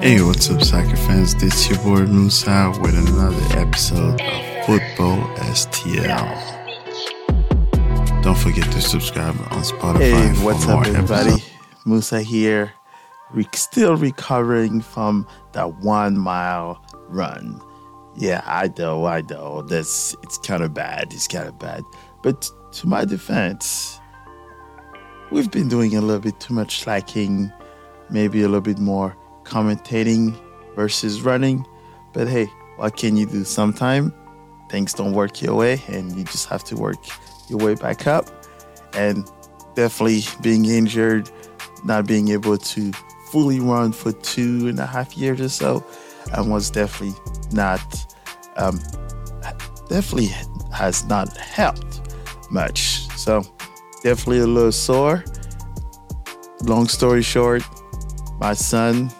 Hey, what's up, soccer fans? This your boy Musa with another episode of Football STL. Don't forget to subscribe on Spotify. Hey, what's up, everybody? episodes. Musa here. Re- still recovering from that one mile run. Yeah, I know, I know. That's it's kind of bad. It's kind of bad. But to my defense, we've been doing a little bit too much slacking, maybe a little bit more commentating versus running. But hey, what can you do? Sometime things don't work your way, and you just have to work your way back up. And definitely being injured, not being able to fully run for two and a half years or so, and was definitely not, um, definitely has not helped much. So definitely a little sore. Long story short, my son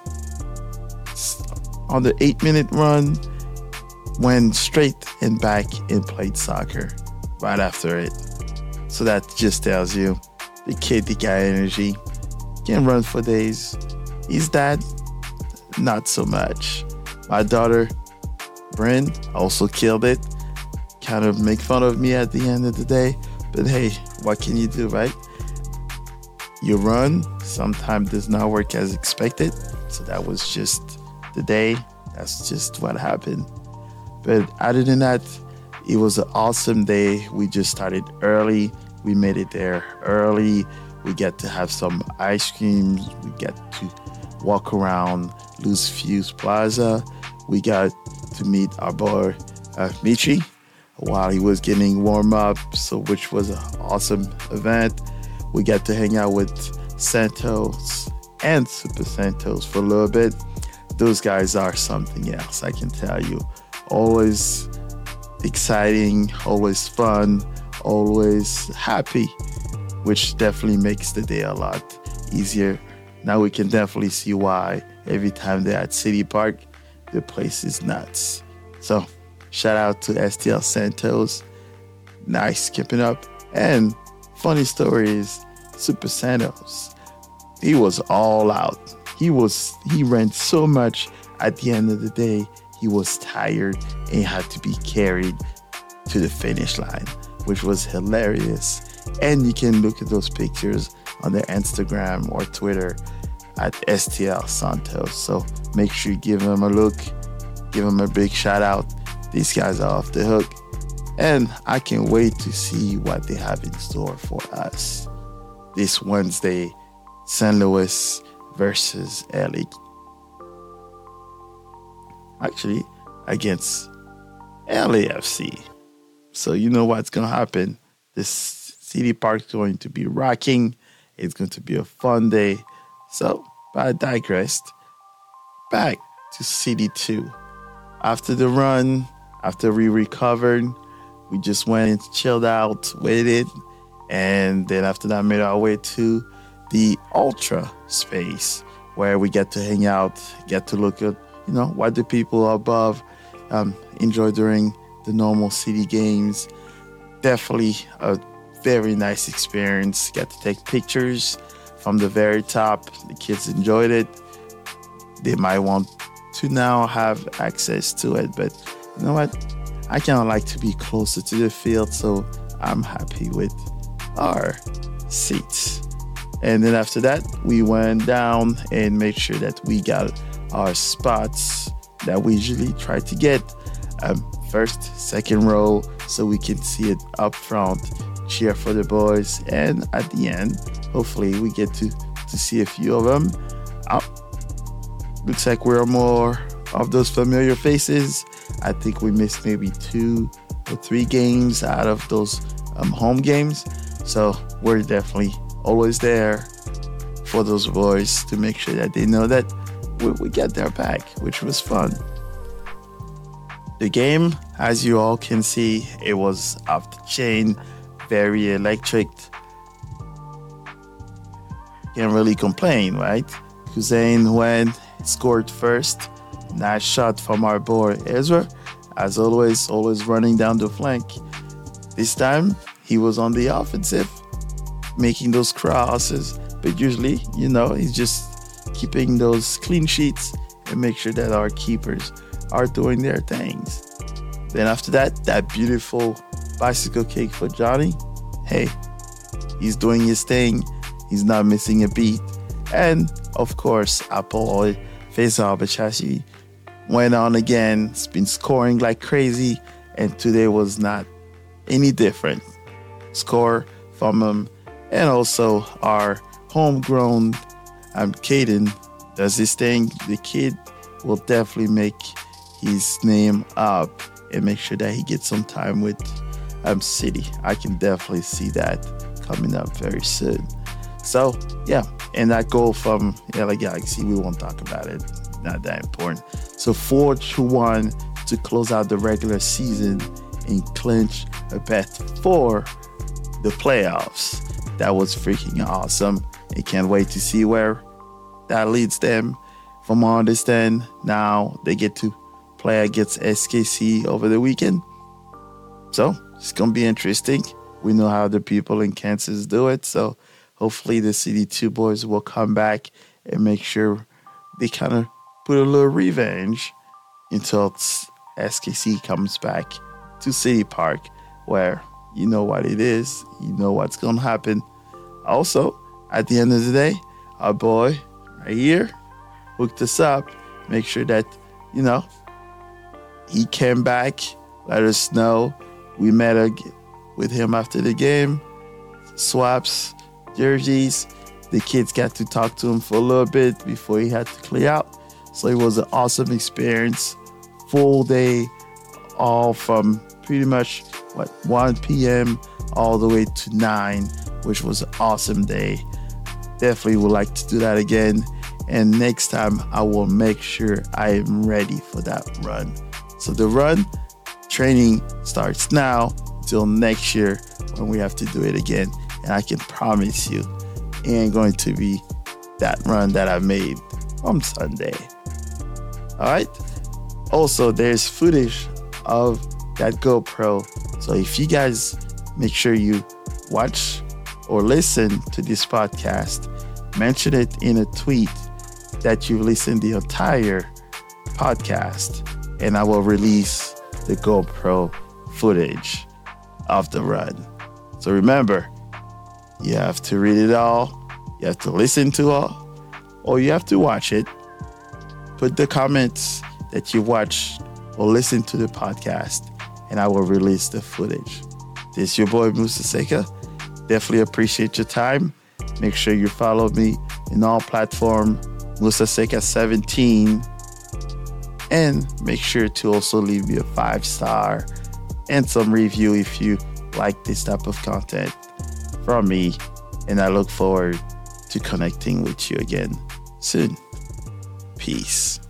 on the eight minute run went straight and back and played soccer right after it. So that just tells you the kid, the guy energy, can run for days. His dad, not so much. My daughter, Bryn, also killed it. Kind of make fun of me at the end of the day. But hey, what can you do, right? You run, sometimes does not work as expected. So that was just the day. That's just what happened. But other than that, it was an awesome day. We just started early. We made it there early. We get to have some ice creams. We get to walk around Lou Fusz Plaza. We got to meet our boy uh, Michi while he was getting warm up, so which was an awesome event. We got to hang out with Santos and Super Santos for a little bit. Those guys are something else, I can tell you. Always exciting, always fun, always happy, which definitely makes the day a lot easier. Now we can definitely see why every time they're at City Park, the place is nuts. So, shout out to STL Santos. Nice keeping up. And funny story is Super Santos. He was all out. He was he ran so much at the end of the day he was tired and had to be carried to the finish line, which was hilarious. And you can look at those pictures on their Instagram or Twitter at STL Santos. So make sure you give them a look, give them a big shout out. These guys are off the hook. And I can wait to see what they have in store for us this Wednesday, St. Louis versus LA actually against LAFC. So you know what's gonna happen. This city park's going to be rocking. It's going to be a fun day. So, but I digressed. Back to City 2. After the run, after we recovered, we just went and chilled out, waited, and then after that made our way to the ultra space where we get to hang out, get to look at you know what the people above um, enjoy during the normal city games. Definitely a very nice experience. Get to take pictures from the very top. The kids enjoyed it. They might want to now have access to it, but you know what? I kind of like to be closer to the field, so I'm happy with our seats. And then after that, we went down and made sure that we got our spots that we usually try to get um, first, second row, so we can see it up front, cheer for the boys, and at the end, hopefully, we get to to see a few of them. Uh, looks like we're more of those familiar faces. I think we missed maybe two or three games out of those um, home games, so we're definitely always there for those boys to make sure that they know that we, we get their back, which was fun. The game, as you all can see, it was off the chain, very electric. Can't really complain, right? Hussein went, scored first. Nice shot from our boy Ezra. As always, always running down the flank. This time, he was on the offensive, making those crosses. But usually, you know, he's just keeping those clean sheets and make sure that our keepers are doing their things. Then after that, that beautiful bicycle kick for Johnny. Hey, he's doing his thing. He's not missing a beat. And of course, Apple Faisal Bachashi went on again. It's been scoring like crazy, and today was not any different. Score from him, and also our homegrown um, Caden does this thing. The kid will definitely make his name up and make sure that he gets some time with um, City. I can definitely see that coming up very soon. So yeah, and that goal from LA Galaxy, we won't talk about it. Not that important. So four to one to close out the regular season and clinch a bet for the playoffs. That was freaking awesome. I can't wait to see where that leads them. From what I understand, now they get to play against SKC over the weekend. So it's gonna be interesting. We know how the people in Kansas do it, so hopefully the CD2 boys will come back and make sure they kind of put a little revenge until SKC comes back to City Park, where you know what it is, you know what's gonna happen. Also, at the end of the day, our boy right here hooked us up. Make sure that you know he came back, let us know. We met with him after the game, swaps, jerseys. The kids got to talk to him for a little bit before he had to clear out. So it was an awesome experience. Full day, all from pretty much what 1 p.m. all the way to 9, which was an awesome day. Definitely would like to do that again. And next time, I will make sure I am ready for that run. So the run training starts now till next year when we have to do it again. And I can promise you, it ain't going to be that run that I made on Sunday. All right. Also, there's footage of that GoPro. So if you guys make sure you watch or listen to this podcast, mention it in a tweet that you've listened the entire podcast and I will release the GoPro footage of the run. So remember, you have to read it all, you have to listen to all, or you have to watch it. Put the comments that you watched or listen to the podcast, and I will release the footage. This is your boy Musa Seka. Definitely appreciate your time. Make sure you follow me in all platform Musa Seka 17 and make sure to also leave me a five star and some review if you like this type of content from me. And I look forward to connecting with you again soon. Peace.